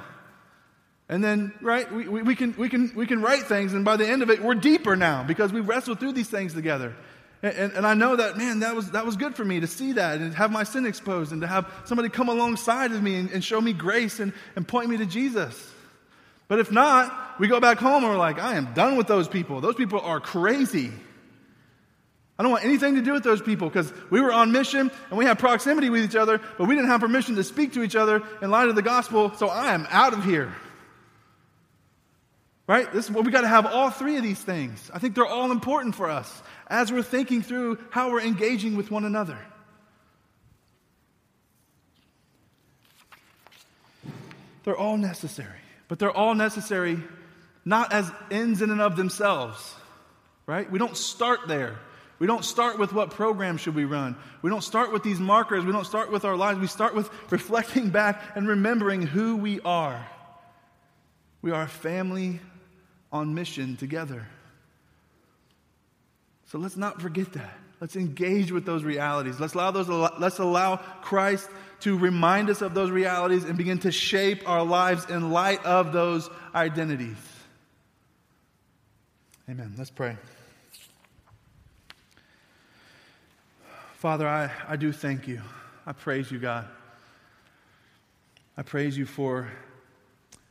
And then, right, we, we, we, can, we, can, we can write things, and by the end of it, we're deeper now because we wrestled through these things together. And, and, and, I know that, man, that was, that was good for me to see that and have my sin exposed and to have somebody come alongside of me and, and show me grace and, and point me to Jesus. But if not, we go back home and we're like, I am done with those people. Those people are crazy. I don't want anything to do with those people because we were on mission and we had proximity with each other, but we didn't have permission to speak to each other in light of the gospel, so I am out of here. Right? This is what we got to have all three of these things. I think they're all important for us as we're thinking through how we're engaging with one another. They're all necessary. But they're all necessary not as ends in and of themselves, right? We don't start there. We don't start with what program should we run. We don't start with these markers. We don't start with our lives. We start with [laughs] reflecting back and remembering who we are. We are a family on mission together. So let's not forget that. Let's engage with those realities. Let's allow, those, let's allow Christ to remind us of those realities and begin to shape our lives in light of those identities. Amen. Let's pray. Father, I, I do thank you. I praise you, God. I praise you for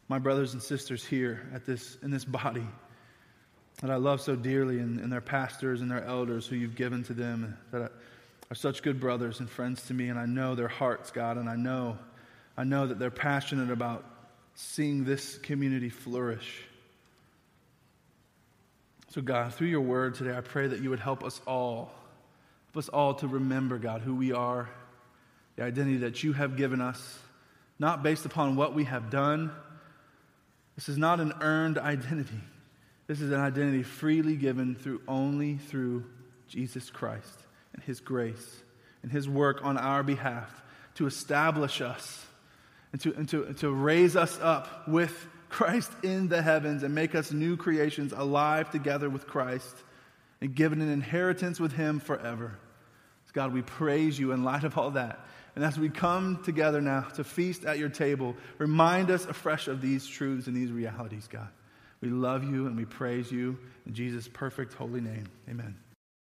my brothers and sisters here at this, in this body that I love so dearly, and, and their pastors and their elders who you've given to them that are such good brothers and friends to me. And I know their hearts, God, and I know, I know that they're passionate about seeing this community flourish. So, God, through your word today, I pray that you would help us all, help us all to remember, God, who we are, the identity that you have given us, not based upon what we have done. This is not an earned identity. This is an identity freely given through only through Jesus Christ and his grace and his work on our behalf to establish us and to, and to, and to raise us up with Christ in the heavens and make us new creations alive together with Christ and given an inheritance with him forever. So God, we praise you in light of all that. And as we come together now to feast at your table, remind us afresh of these truths and these realities, God. We love you and we praise you in Jesus' perfect holy name. Amen.